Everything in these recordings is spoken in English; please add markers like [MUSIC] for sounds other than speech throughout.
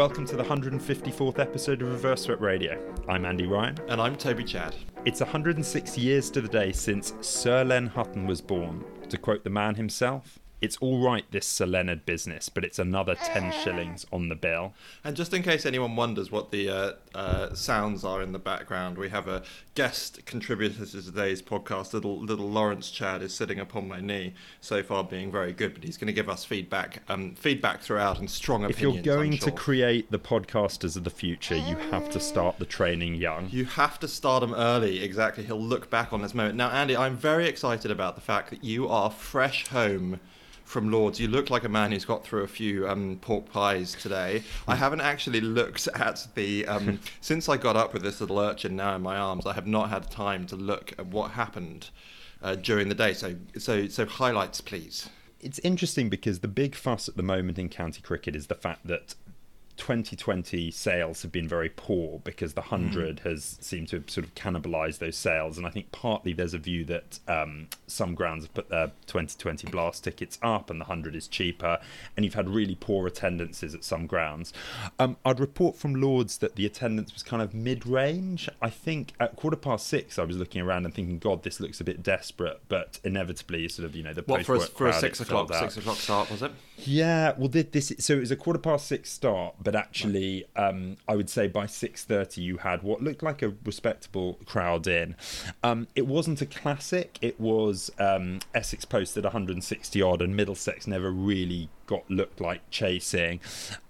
Welcome to the 154th episode of Reverse Swept Radio. I'm Andy Ryan. And I'm Toby Chad. It's 106 years to the day since Sir Len Hutton was born. To quote the man himself, it's all right, this Sir Leonard business, but it's another 10 shillings on the bill. And just in case anyone wonders what the uh, uh, sounds are in the background, we have a guest contributor to today's podcast. Little little Lawrence Chad is sitting upon my knee, so far being very good, but he's going to give us feedback, um, feedback throughout, and strong If opinions. If you're going I'm to create the podcasters of the future, you have to start the training young. You have to start them early. Exactly. He'll look back on this moment. Now, Andy, I'm very excited about the fact that you are fresh home from Lords. You look like a man who's got through a few um, pork pies today. I haven't actually looked [LAUGHS] at the um, [LAUGHS] since I got up with this little urchin now in my arms. I have not had time to look at what happened uh, during the day. So, so, so highlights, please. It's interesting because the big fuss at the moment in county cricket is the fact that 2020 sales have been very poor because the 100 has seemed to have sort of cannibalized those sales. And I think partly there's a view that um, some grounds have put their 2020 blast tickets up and the 100 is cheaper. And you've had really poor attendances at some grounds. Um, I'd report from Lords that the attendance was kind of mid range. I think at quarter past six, I was looking around and thinking, God, this looks a bit desperate. But inevitably, sort of, you know, the What for a, for a six o'clock six o'clock start was it? Yeah, well, did this so it was a quarter past six start, but actually, um, I would say by six thirty you had what looked like a respectable crowd in. Um, it wasn't a classic; it was um, Essex posted 160 odd, and Middlesex never really got looked like chasing.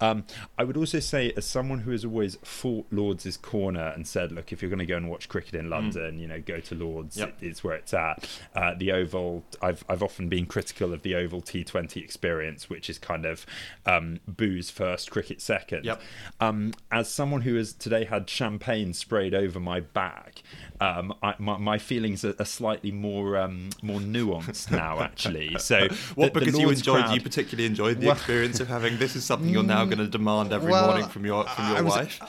Um, I would also say, as someone who has always fought Lords' corner and said, look, if you're going to go and watch cricket in London, you know, go to Lords. Yep. It, it's where it's at. Uh, the Oval, I've I've often been critical of the Oval T20 experience, which is kind of um, booze first, cricket second. Yep. Um, as someone who has today had champagne sprayed over my back, um, I, my, my feelings are, are slightly more um, more nuanced now. Actually, [LAUGHS] so What the- the because you Lord's enjoyed crowd- you particularly enjoyed the Well- experience of having this is something you're now going to demand every Well, morning from your from your I was- wife.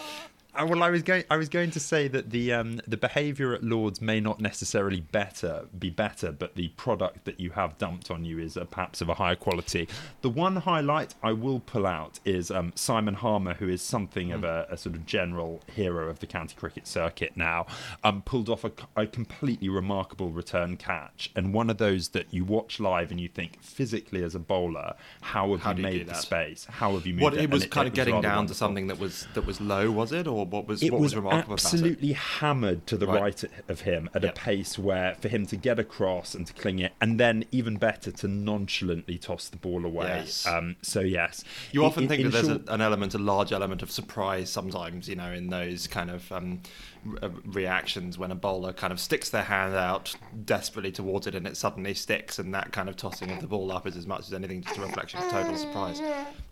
Well, I was going. I was going to say that the um, the behaviour at Lords may not necessarily better be better, but the product that you have dumped on you is uh, perhaps of a higher quality. The one highlight I will pull out is um, Simon Harmer, who is something of a, a sort of general hero of the county cricket circuit now. Um, pulled off a, a completely remarkable return catch, and one of those that you watch live and you think physically as a bowler, how have How you do you made the space? How have you moved What it? it was And kind of was getting down to something that was that was low, was it, or what was it what was was remarkable absolutely hammered to the Right. right. of him at Yep. a pace where for him to get across and to cling it and then even better to nonchalantly toss the ball away Yes. um, so yes? You often in- think in that there's a, an element, a large element of surprise sometimes, you know, in those kind of um, uh, reactions when a bowler kind of sticks their hand out desperately towards it and it suddenly sticks, and that kind of tossing of the ball up is as much as anything just a reflection of total surprise.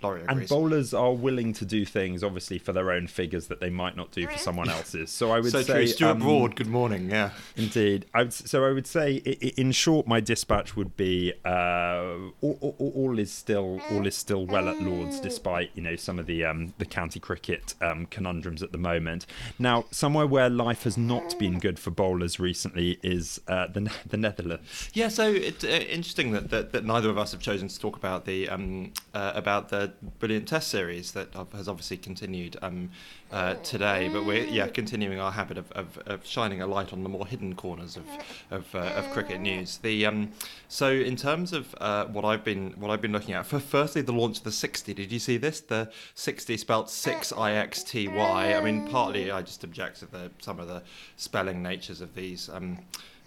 Laurie and bowlers are willing to do things obviously for their own figures that they might not do for someone else's so i would so say true. Stuart um, Broad, good morning. Yeah. Indeed. I would, so I would say, i- i- in short, my dispatch would be uh, all, all, all is still all is still well at Lords, despite you know some of the um, the county cricket um, conundrums at the moment. Now, somewhere where life has not been good for bowlers recently is uh, the the Netherlands. Yeah, so it's uh, interesting that, that, that neither of us have chosen to talk about the um, uh, about the brilliant Test series that has obviously continued um, uh, today. But we're yeah continuing our habit of, of, of shining a light on the more hidden corners of [LAUGHS] of, uh, of cricket news. The um, so in terms of uh, what I've been what I've been looking at for firstly the launch of the 60. Did you see this? The 60 spelt six I X T Y. I mean, partly I just object to the some of the spelling natures of these. Um,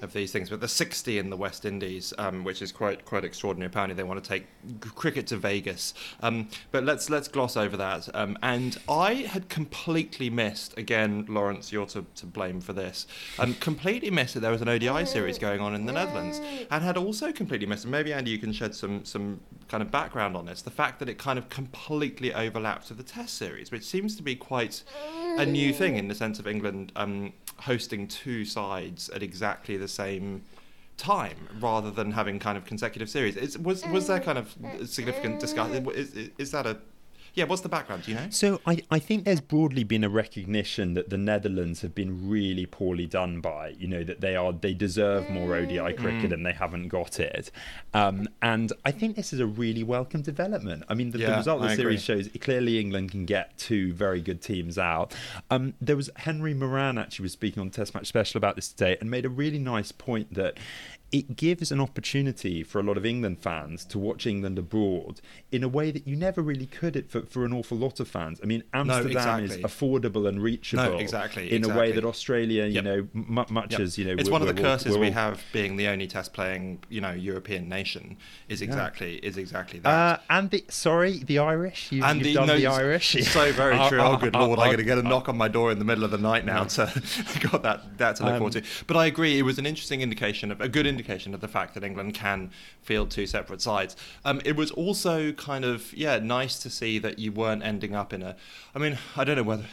of these things, but the 60 in the West Indies, um, which is quite quite extraordinary. Apparently, they want to take cricket to Vegas. Um, but let's let's gloss over that. Um, and I had completely missed again, Lawrence, you're to, to blame for this. Um, completely missed that there was an ODI series going on in the Netherlands, and had also completely missed. And maybe Andy, you can shed some some kind of background on this. The fact that it kind of completely overlaps with the Test series, which seems to be quite a new mm. thing in the sense of England um, hosting two sides at exactly the same time rather than having kind of consecutive series. Is, was was there mm. kind of significant discussion? Is, mm. is, is that a yeah, what's the background? Do you know? So I, I think there's broadly been a recognition that the Netherlands have been really poorly done by. You know that they are they deserve more ODI cricket Mm. and they haven't got it. Um, and I think this is a really welcome development. I mean, the, the result of the I series agree. shows clearly England can get two very good teams out. Um, there was Henry Moeran actually was speaking on Test Match Special about this today and made a really nice point that it gives an opportunity for a lot of England fans to watch England abroad in a way that you never really could it for, for an awful lot of fans. I mean, Amsterdam exactly. is affordable and reachable No, exactly, in a way that Australia, you Yep. know, m- much Yep. as, you know, it's one of the all- curses we're we have being the only test playing, you know, European nation is exactly is exactly that. Uh, and the sorry, the Irish. You, and you've the, done no, the Irish. So very [LAUGHS] true. oh, good lord! I'm going to get a [LAUGHS] knock on my door in the middle of the night now. So [LAUGHS] got that that to look Um, forward to. But I agree. It was an interesting indication of a good indication of the fact that England can field two separate sides. Um, it was also kind of yeah nice to see that you weren't ending up in a. I mean, I don't know whether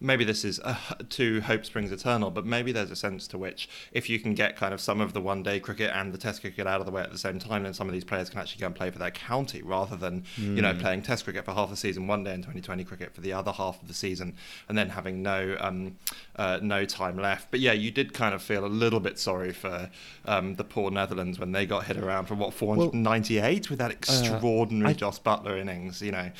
maybe this is uh, too hope springs eternal, but maybe there's a sense to which if you can get kind of some of the one day cricket and the test cricket out of the way at the same time, then some of these players can actually go and play for their county rather than you know playing test cricket for half the season one day and 2020 cricket for the other half of the season and then having no um, uh, no time left. But yeah, you did kind of feel a little bit sorry for um, the poor Netherlands when they got hit around for what 498 with that uh, extraordinary I- Jos Buttler innings. You know,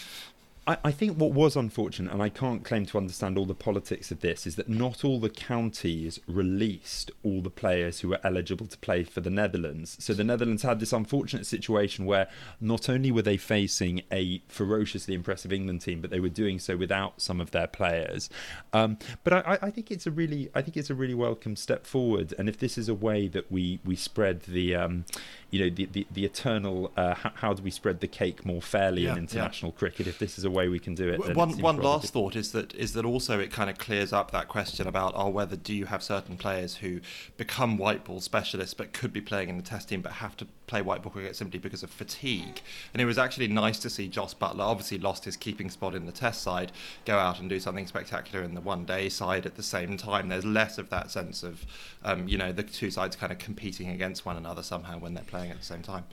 I, I think what was unfortunate, and I can't claim to understand all the politics of this, is that not all the counties released all the players who were eligible to play for the Netherlands. So the Netherlands had this unfortunate situation where not only were they facing a ferociously impressive England team, but they were doing so without some of their players. Um, but I, I- think it's a really, I think it's a really welcome step forward. And if this is a way that we we spread the, um, you know, the the, the eternal, uh, how, how do we spread the cake more fairly Yeah, in yeah. international cricket? If this is a way we can do it, one one last thought is that is that also it kind of clears up that question about oh whether do you have certain players who become white ball specialists but could be playing in the test team but have to play white ball cricket simply because of fatigue? And it was actually nice to see Jos Buttler obviously lost his keeping spot in the test side go out and do something spectacular in the one day side at the same time. There's less of that sense of um, you know the two sides kind of competing against one another somehow when they're playing at the same time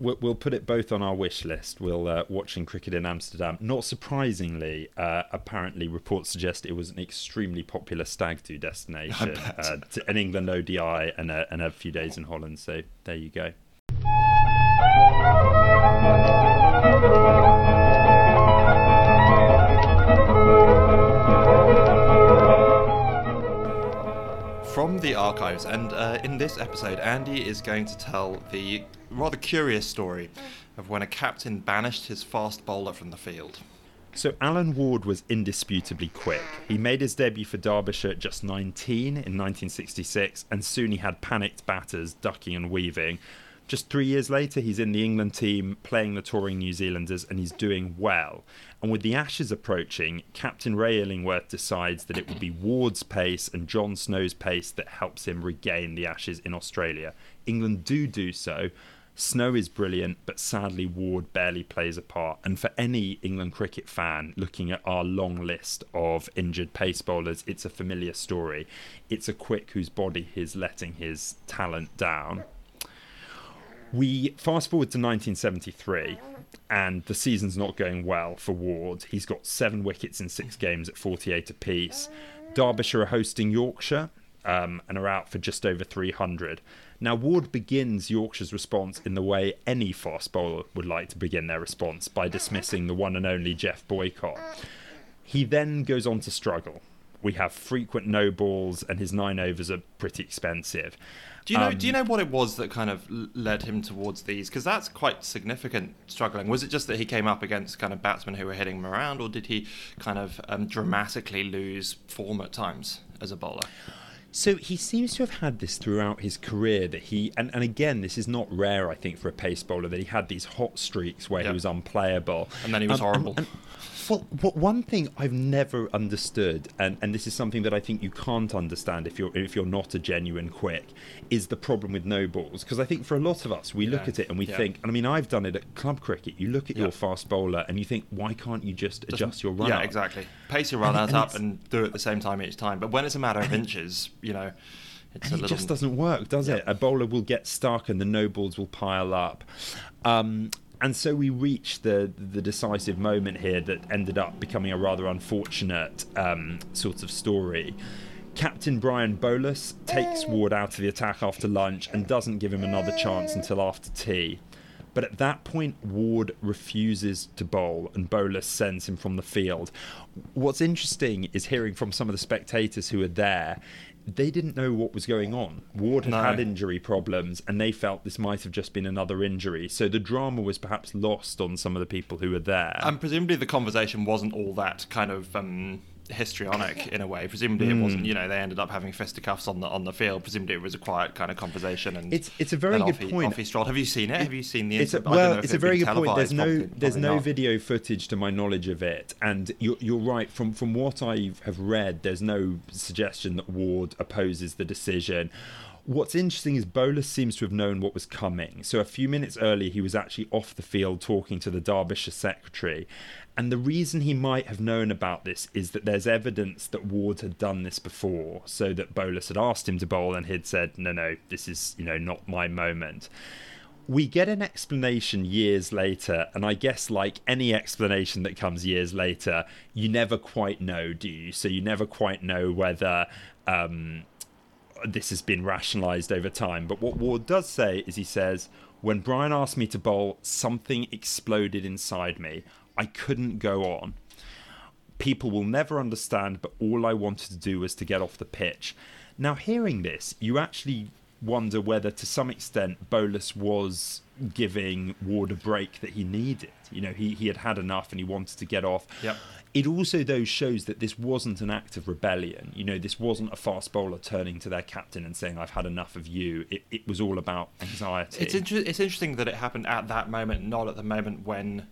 We'll, put it both on our wish list. We'll uh, watching cricket in Amsterdam. Not surprisingly, uh, apparently reports suggest it was an extremely popular stag do destination. Uh, to, an England ODI and a, and a few days in Holland. So there you go. The archives. And uh, in this episode, Andy is going to tell the rather curious story of when a captain banished his fast bowler from the field. So Alan Ward was indisputably quick. He made his debut for Derbyshire at just 19 in 1966, and soon he had panicked batters ducking and weaving. Just three years later, he's in the England team playing the touring New Zealanders, and he's doing well. And with the Ashes approaching, Captain Ray Illingworth decides that it will be Ward's pace and John Snow's pace that helps him regain the Ashes in Australia. England do do so, Snow is brilliant, but sadly Ward barely plays a part. And for any England cricket fan looking at our long list of injured pace bowlers, it's a familiar story. It's a quick whose body is letting his talent down. We fast forward to 1973, and the season's not going well for Ward. He's got seven wickets in six games at 48 apiece. Derbyshire are hosting Yorkshire um, and are out for just over 300. Now, Ward begins Yorkshire's response in the way any fast bowler would like to begin their response by dismissing the one and only Geoff Boycott. He then goes on to struggle. We have frequent no balls, and his nine overs are pretty expensive. Do you know? Um, do you know what it was that kind of led him towards these? Because that's quite significant struggling. Was it just that he came up against kind of batsmen who were hitting him around, or did he kind of um, dramatically lose form at times as a bowler? So he seems to have had this throughout his career that he and, and again this is not rare I think for a pace bowler that he had these hot streaks where Yeah. he was unplayable And then he was Um, horrible. and- well, one thing I've never understood, and, and this is something that I think you can't understand if you're if you're not a genuine quick, is the problem with no balls. Because I think for a lot of us, we look at it and we Yeah. think, and I mean, I've done it at club cricket. You look at Yeah. your fast bowler and you think, why can't you just Just- adjust your run? Yeah, up? exactly. Pace your run And- out and up and do it at the same time each time. But when it's a matter of inches, you know, it's and a it little. just doesn't work, does Yeah. it? A bowler will get stuck and the no balls will pile up. Um, and so we reach the the decisive moment here that ended up becoming a rather unfortunate um, sort of story. Captain Brian Bolus takes Ward out of the attack after lunch and doesn't give him another chance until after tea. But at that point, Ward refuses to bowl and Bolus sends him from the field. What's interesting is hearing from some of the spectators who were there they didn't know what was going on. Ward had no. had injury problems, and they felt this might have just been another injury. So the drama was perhaps lost on some of the people who were there. And presumably the conversation wasn't all that kind of um, histrionic in a way. Presumably, mm. it wasn't. Hmm. You know, they ended up having fisticuffs on the on the field. Presumably, it was a quiet kind of conversation. And it's it's a very good he, point. Off he strolled. Have you seen it? Have you seen the? It's a, well, it's a very good point. There's no probably, there's no not. video footage to my knowledge of it, and you're you're right. From from what I have read, there's no suggestion that Ward opposes the decision. What's interesting is Bolus seems to have known what was coming. So a few minutes earlier, he was actually off the field talking to the Derbyshire secretary. And the reason he might have known about this is that there's evidence that Ward had done this before. So that Bolus had asked him to bowl and he'd said, no, no, this is, you know, not my moment we get an explanation years later, and I guess, like any explanation that comes years later, you never quite know, do you? So you never quite know whether um, this has been rationalized over time. But what Ward does say is he says, When Brian asked me to bowl, something exploded inside me. I couldn't go on. People will never understand, but all I wanted to do was to get off the pitch. Now, hearing this, you actually wonder whether, to some extent, Bolus was giving Ward a break that he needed. You know, he, he had had enough and he wanted to get off. Yep. It also, though, shows that this wasn't an act of rebellion. You know, this wasn't a fast bowler turning to their captain and saying, I've had enough of you. It, it was all about anxiety. It's, inter- it's interesting that it happened at that moment, not at the moment when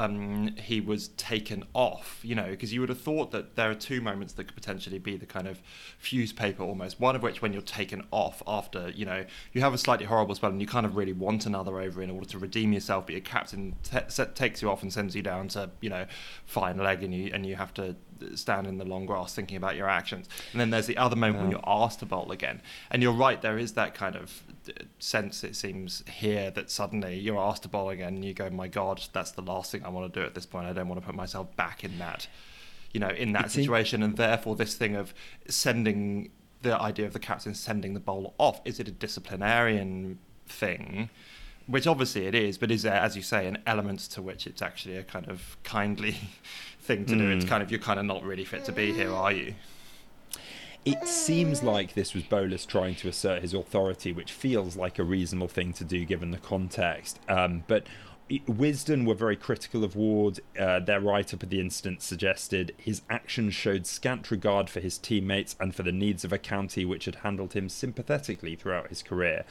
um, he was taken off, you know, because you would have thought that there are two moments that could potentially be the kind of fuse paper almost. One of which when you're taken off after, you know, you have a slightly horrible spell and you kind of really want another over in order to redeem yourself, but your captain t- takes you off and sends you down to, you know, fine leg and you and you have to stand in the long grass thinking about your actions. And then there's the other moment yeah. when you're asked to bowl again. And you're right, there is that kind of uh, sense, it seems, here that suddenly you're asked to bowl again and you go, my God, that's the last thing I want to do at this point. I don't want to put myself back in that, you know, in that it's situation. In- and therefore, this thing of sending the idea of the captain sending the bowler off, is it a disciplinarian thing? Which obviously it is, but is there, as you say, an element to which it's actually a kind of kindly [LAUGHS] thing to mm. do? It's hmm. kind of, you're kind of not really fit to be here, are you? It seems like this was Bolus trying to assert his authority, which feels like a reasonable thing to do given the context. Um, but Wisden were very critical of Ward. Uh, their write up of the incident suggested his actions showed scant regard for his teammates and for the needs of a county which had handled him sympathetically throughout his career.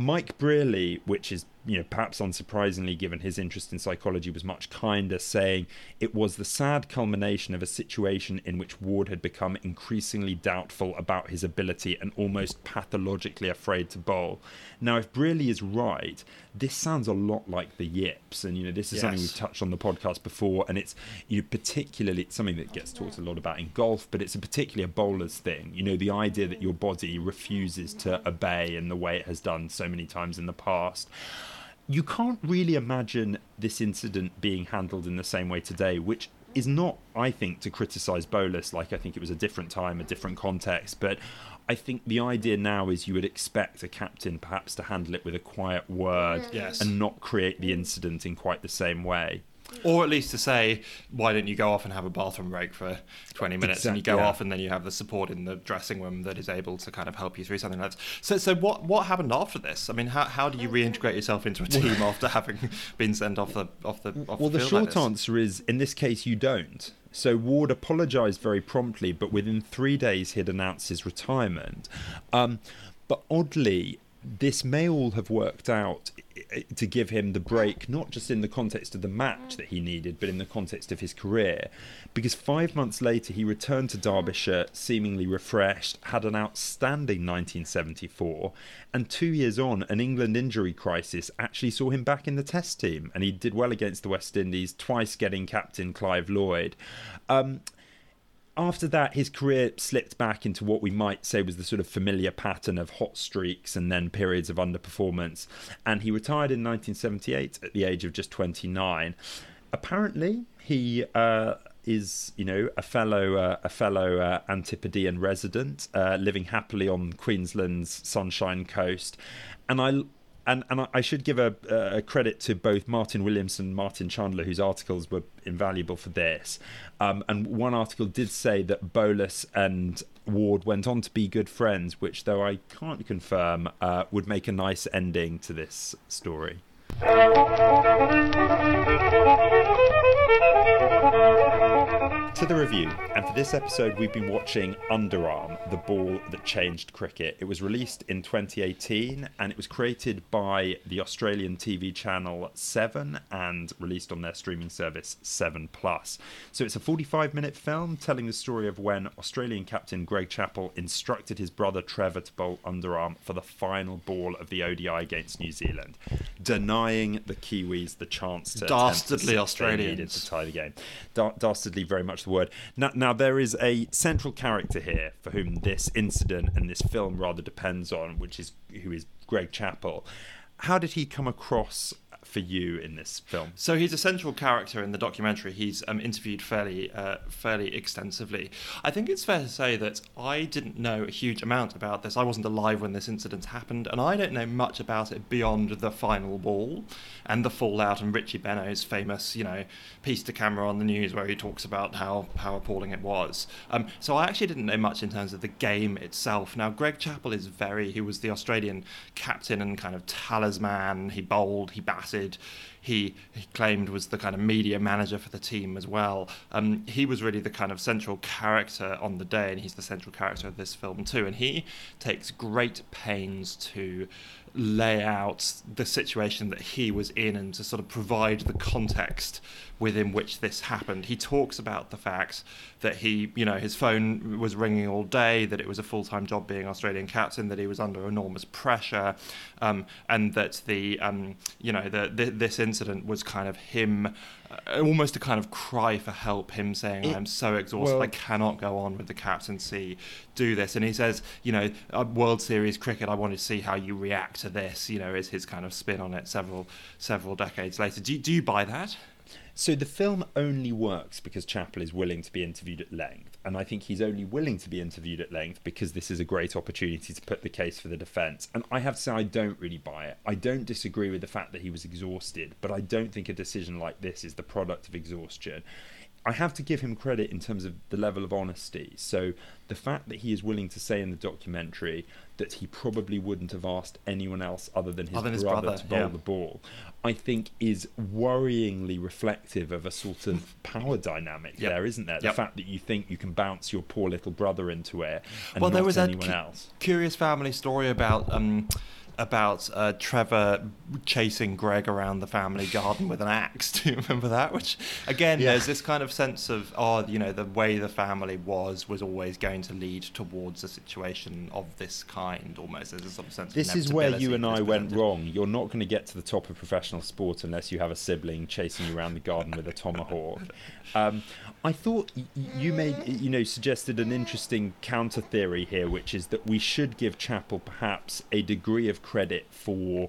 Mike Brearley, which is you know perhaps unsurprisingly given his interest in psychology, was much kinder, saying it was the sad culmination of a situation in which Ward had become increasingly doubtful about his ability and almost pathologically afraid to bowl. Now, if Brearley is right, this sounds a lot like the yips, and you know this is yes. something we've touched on the podcast before, and it's you know, particularly it's something that gets talked a lot about in golf, but it's a particularly a bowler's thing. You know, the idea that your body refuses to obey in the way it has done so many times in the past you can't really imagine this incident being handled in the same way today, which is not, I think, to criticise Bolus. Like I think it was a different time, a different context, but I think the idea now is you would expect a captain perhaps to handle it with a quiet word mm. yes. and not create the incident in quite the same way. Or at least to say, why don't you go off and have a bathroom break for 20 minutes exactly, and you go yeah. off and then you have the support in the dressing room that is able to kind of help you through something like that. So, so what, what happened after this? I mean, how, how do you reintegrate yourself into a team after having [LAUGHS] been sent off the off the off Well, the, the short like answer is in this case, you don't. So Ward apologised very promptly, but within three days he had announced his retirement. Um, but oddly, this may all have worked out to give him the break, not just in the context of the match that he needed, but in the context of his career. Because five months later, he returned to Derbyshire, seemingly refreshed, had an outstanding 1974, and two years on, an England injury crisis actually saw him back in the Test team, and he did well against the West Indies, twice getting captain Clive Lloyd. Um, after that, his career slipped back into what we might say was the sort of familiar pattern of hot streaks and then periods of underperformance. And he retired in 1978 at the age of just 29. Apparently, he uh, is, you know, a fellow uh, a fellow uh, Antipodean resident, uh, living happily on Queensland's Sunshine Coast. And I and and I should give a, a, credit to both Martin Williams and Martin Chandler, whose articles were invaluable for this. Um, and one article did say that Bolus and Ward went on to be good friends, which, though I can't confirm, uh, would make a nice ending to this story. To the review, and for this episode, we've been watching Underarm, the ball that changed cricket. It was released in 2018 and it was created by the Australian TV channel 7 and released on their streaming service 7 Plus. So it's a 45 minute film telling the story of when Australian captain Greg Chappell instructed his brother Trevor to bowl underarm for the final ball of the ODI against New Zealand, denying the Kiwis the chance to dastardly Australians to tie the game. Da- dastardly, very much the word. Now, now, there is a central character here for whom this incident and this film rather depends on, which is who is Greg Chappell. How did he come across for you in this film? So he's a central character in the documentary. He's um, interviewed fairly uh, fairly extensively. I think it's fair to say that I didn't know a huge amount about this. I wasn't alive when this incident happened, and I don't know much about it beyond the final ball and the fallout and Richie Benaud's famous, you know, piece to camera on the news where he talks about how how appalling it was. Um, so I actually didn't know much in terms of the game itself. Now Greg Chappell is very. He was the Australian captain and kind of talisman. He bowled. He batted he, he claimed was the kind of media manager for the team as well. Um, he was really the kind of central character on the day, and he's the central character of this film too. And he takes great pains to lay out the situation that he was in and to sort of provide the context within which this happened. He talks about the fact that he, you know, his phone was ringing all day, that it was a full time job being Australian captain, that he was under enormous pressure, um, and that the, um, you know, the, the, this incident was kind of him. Uh, almost a kind of cry for help, him saying, "I'm so exhausted, well, I cannot go on with the captaincy. Do this." And he says, "You know, World Series cricket. I want to see how you react to this." You know, is his kind of spin on it several several decades later. Do do you buy that? So the film only works because Chappell is willing to be interviewed at length, and I think he's only willing to be interviewed at length because this is a great opportunity to put the case for the defence. And I have to say, I don't really buy it. I don't disagree with the fact that he was exhausted, but I don't think a decision like this is the product of exhaustion. I have to give him credit in terms of the level of honesty. So the fact that he is willing to say in the documentary that he probably wouldn't have asked anyone else other than his, other brother, his brother, to bowl yeah. the ball, I think is worryingly reflective of a sort of [LAUGHS] power dynamic yep. there, isn't there? The yep. fact that you think you can bounce your poor little brother into it and well, there was anyone cu- else. Curious family story about. Um, about uh, Trevor chasing Greg around the family garden with an axe. [LAUGHS] Do you remember that? Which again, yeah. there's this kind of sense of oh, you know, the way the family was was always going to lead towards a situation of this kind. Almost there's a sort of sense. This is where you and I went wrong. You're not going to get to the top of professional sport unless you have a sibling chasing you around the garden with a tomahawk. Um, I thought you made, you know, suggested an interesting counter theory here, which is that we should give Chappell perhaps a degree of credit for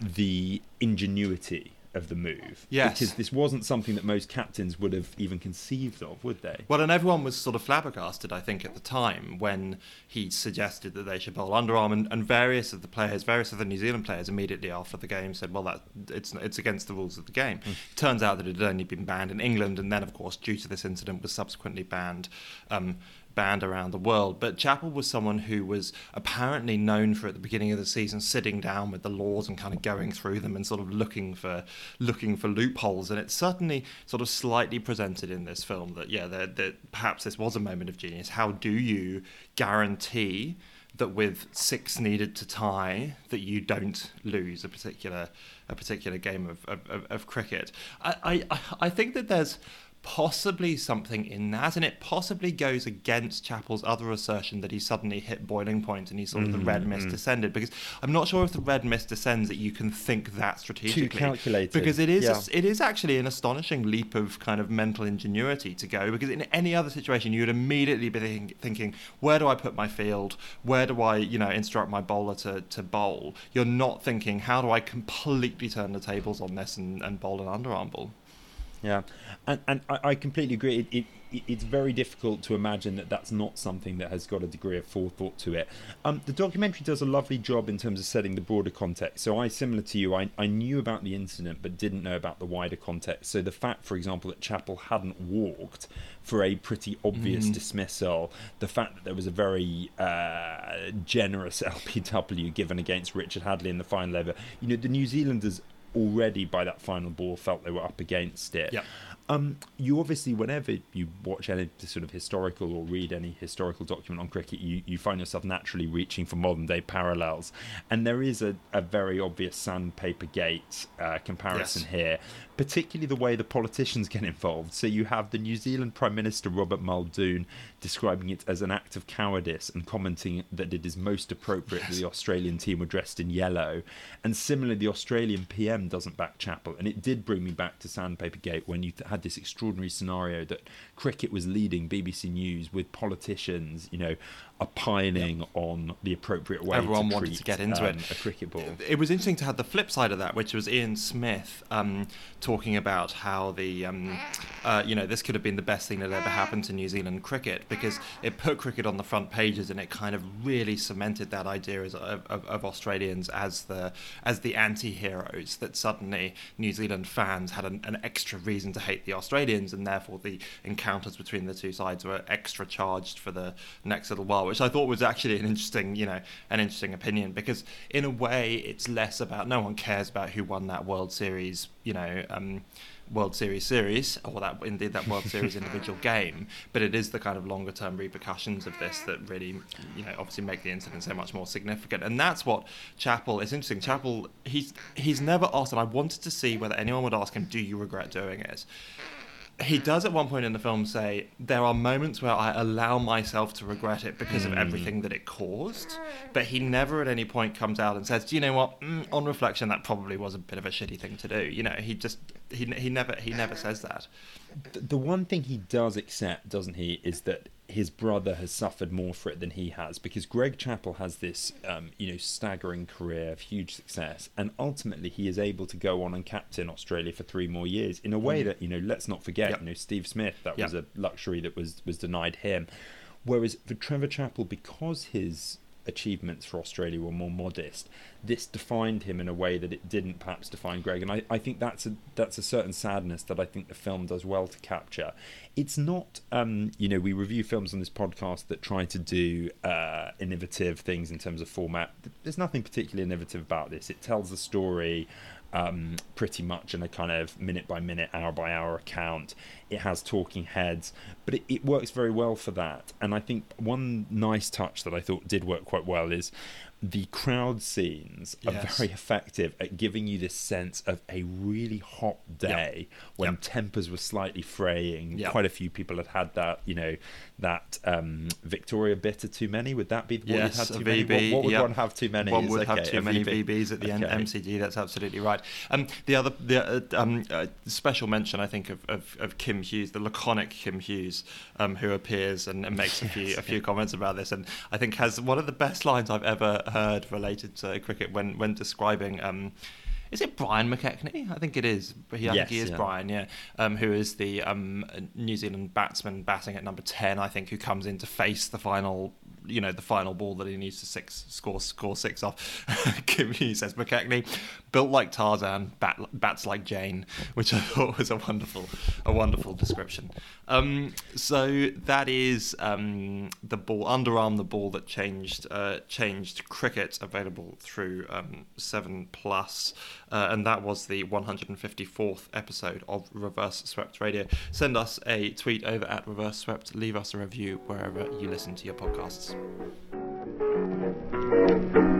the ingenuity of the move. Yes. Because this wasn't something that most captains would have even conceived of, would they? Well, and everyone was sort of flabbergasted, I think, at the time when he suggested that they should bowl underarm, and, and various of the players, various of the New Zealand players, immediately after the game said, "Well, that it's it's against the rules of the game." Mm. Turns out that it had only been banned in England, and then, of course, due to this incident, was subsequently banned um, banned around the world. But Chappell was someone who was apparently known for at the beginning of the season sitting down with the laws and kind of going through them and sort of looking for looking for loopholes. And it's certainly sort of slightly presented in this film that yeah, that, perhaps this was a moment of genius. How do you guarantee? that with six needed to tie, that you don't lose a particular a particular game of, of, of cricket. I, I, I think that there's possibly something in that, and it possibly goes against Chappell's other assertion that he suddenly hit boiling point and he sort of the red mm-hmm, mist mm. descended. Because I'm not sure if the red mist descends that you can think that strategically. Too calculated. Because it is Yeah. a- it is actually an astonishing leap of kind of mental ingenuity to go. Because in any other situation, you would immediately be think, thinking, where do I put my field? Where do I, you know, instruct my bowler to, to bowl? You're not thinking, how do I completely turn the tables on this and, and bowl an underarm ball? Yeah, and and I, I completely agree. It, it it- it's very difficult to imagine that that's not something that has got a degree of forethought to it. Um, the documentary does a lovely job in terms of setting the broader context. So I, similar to you, I, I knew about the incident but didn't know about the wider context. So the fact, for example, that Chappell hadn't walked for a pretty obvious dismissal, the fact that there was a very uh, generous [LAUGHS] LBW given against Richard Hadlee in the final over, you know, the New Zealanders already by that final ball felt they were up against it. Yep. Um, you obviously, whenever you watch any sort of historical or read any historical document on cricket, you, you find yourself naturally reaching for modern day parallels. And there is a, a very obvious sandpaper gate uh, comparison Yes. here, particularly the way the politicians get involved. So you have the New Zealand Prime Minister Robert Muldoon describing it as an act of cowardice and commenting that it is most appropriate that the Australian team were dressed in yellow. And similarly, the Australian PM doesn't back Chappell. And it did bring me back to Sandpaper Gate when you had this extraordinary scenario that cricket was leading BBC News with politicians, you know, opining on the appropriate way Everyone to wanted treat, to get into um, it. a cricket ball. It was interesting to have the flip side of that, which was Ian Smith um, talking about how the, um, uh, you know, this could have been the best thing that ever happened to New Zealand cricket because it put cricket on the front pages and it kind of really cemented that idea as, of, of, of Australians as the as the anti-heroes. That suddenly New Zealand fans had an, an extra reason to hate the Australians, and therefore the encounters between the two sides were extra charged for the next little while, which I thought was actually an interesting, you know, an interesting opinion because in a way it's less about no one cares about who won that World Series, you know. Um, World Series series, or that indeed that World Series [LAUGHS] individual game, but it is the kind of longer term repercussions of this that really, you know, obviously make the incident so much more significant. And that's what Chappell. It's interesting. Chappell, he's he's never asked, and I wanted to see whether anyone would ask him, "Do you regret doing it?" He does at one point in the film say there are moments where I allow myself to regret it because of everything that it caused, but he never at any point comes out and says, "Do you know what? Mm, on reflection, that probably was a bit of a shitty thing to do." You know, he just he he never he never says that. the, the one thing he does accept, doesn't he, is that his brother has suffered more for it than he has because Greg Chappell has this, um, you know, staggering career of huge success, and ultimately he is able to go on and captain Australia for three more years in a way that you know. Let's not forget, Yep. you know, Steve Smith that Yep. was a luxury that was was denied him, whereas for Trevor Chappell, because his achievements for Australia were more modest. This defined him in a way that it didn't perhaps define Greg, and I, I think that's a that's a certain sadness that I think the film does well to capture. It's not, um, you know, we review films on this podcast that try to do uh, innovative things in terms of format. There's nothing particularly innovative about this. It tells the story um, pretty much in a kind of minute by minute, hour by hour account. It has talking heads, but it, it works very well for that. And I think one nice touch that I thought did work quite well is the crowd scenes are Yes. very effective at giving you this sense of a really hot day when Yep. tempers were slightly fraying. Yep. Quite a few people had had that, you know, that um, Victoria bitter too many. Would that be what Yes, have a too many? What, what would yep. one have too many? One would have too many VB. VBs at the end. Okay. MCG. That's absolutely right. Um, the other, the uh, um, uh, special mention, I think, of, of, of Kim Hughes, the laconic Kim Hughes, um, who appears and, and makes a [LAUGHS] few a few comments about this, and I think has one of the best lines I've ever heard related to cricket when when describing. Um, is it Brian McKechnie? I think it is. He, I Yes, think he is yeah. Brian, yeah. Um, who is the um, New Zealand batsman batting at number ten? I think who comes in to face the final, you know, the final ball that he needs to six score score six off. Hughes says McKechnie, built like Tarzan, bat, bats like Jane, which I thought was a wonderful, a wonderful description. Um, so that is um, the ball underarm, the ball that changed uh, changed cricket, available through um, Seven Plus, uh, and that was the 154th episode of Reverse Swept Radio. Send us a tweet over at Reverse Swept. Leave us a review wherever you listen to your podcasts. Thank you.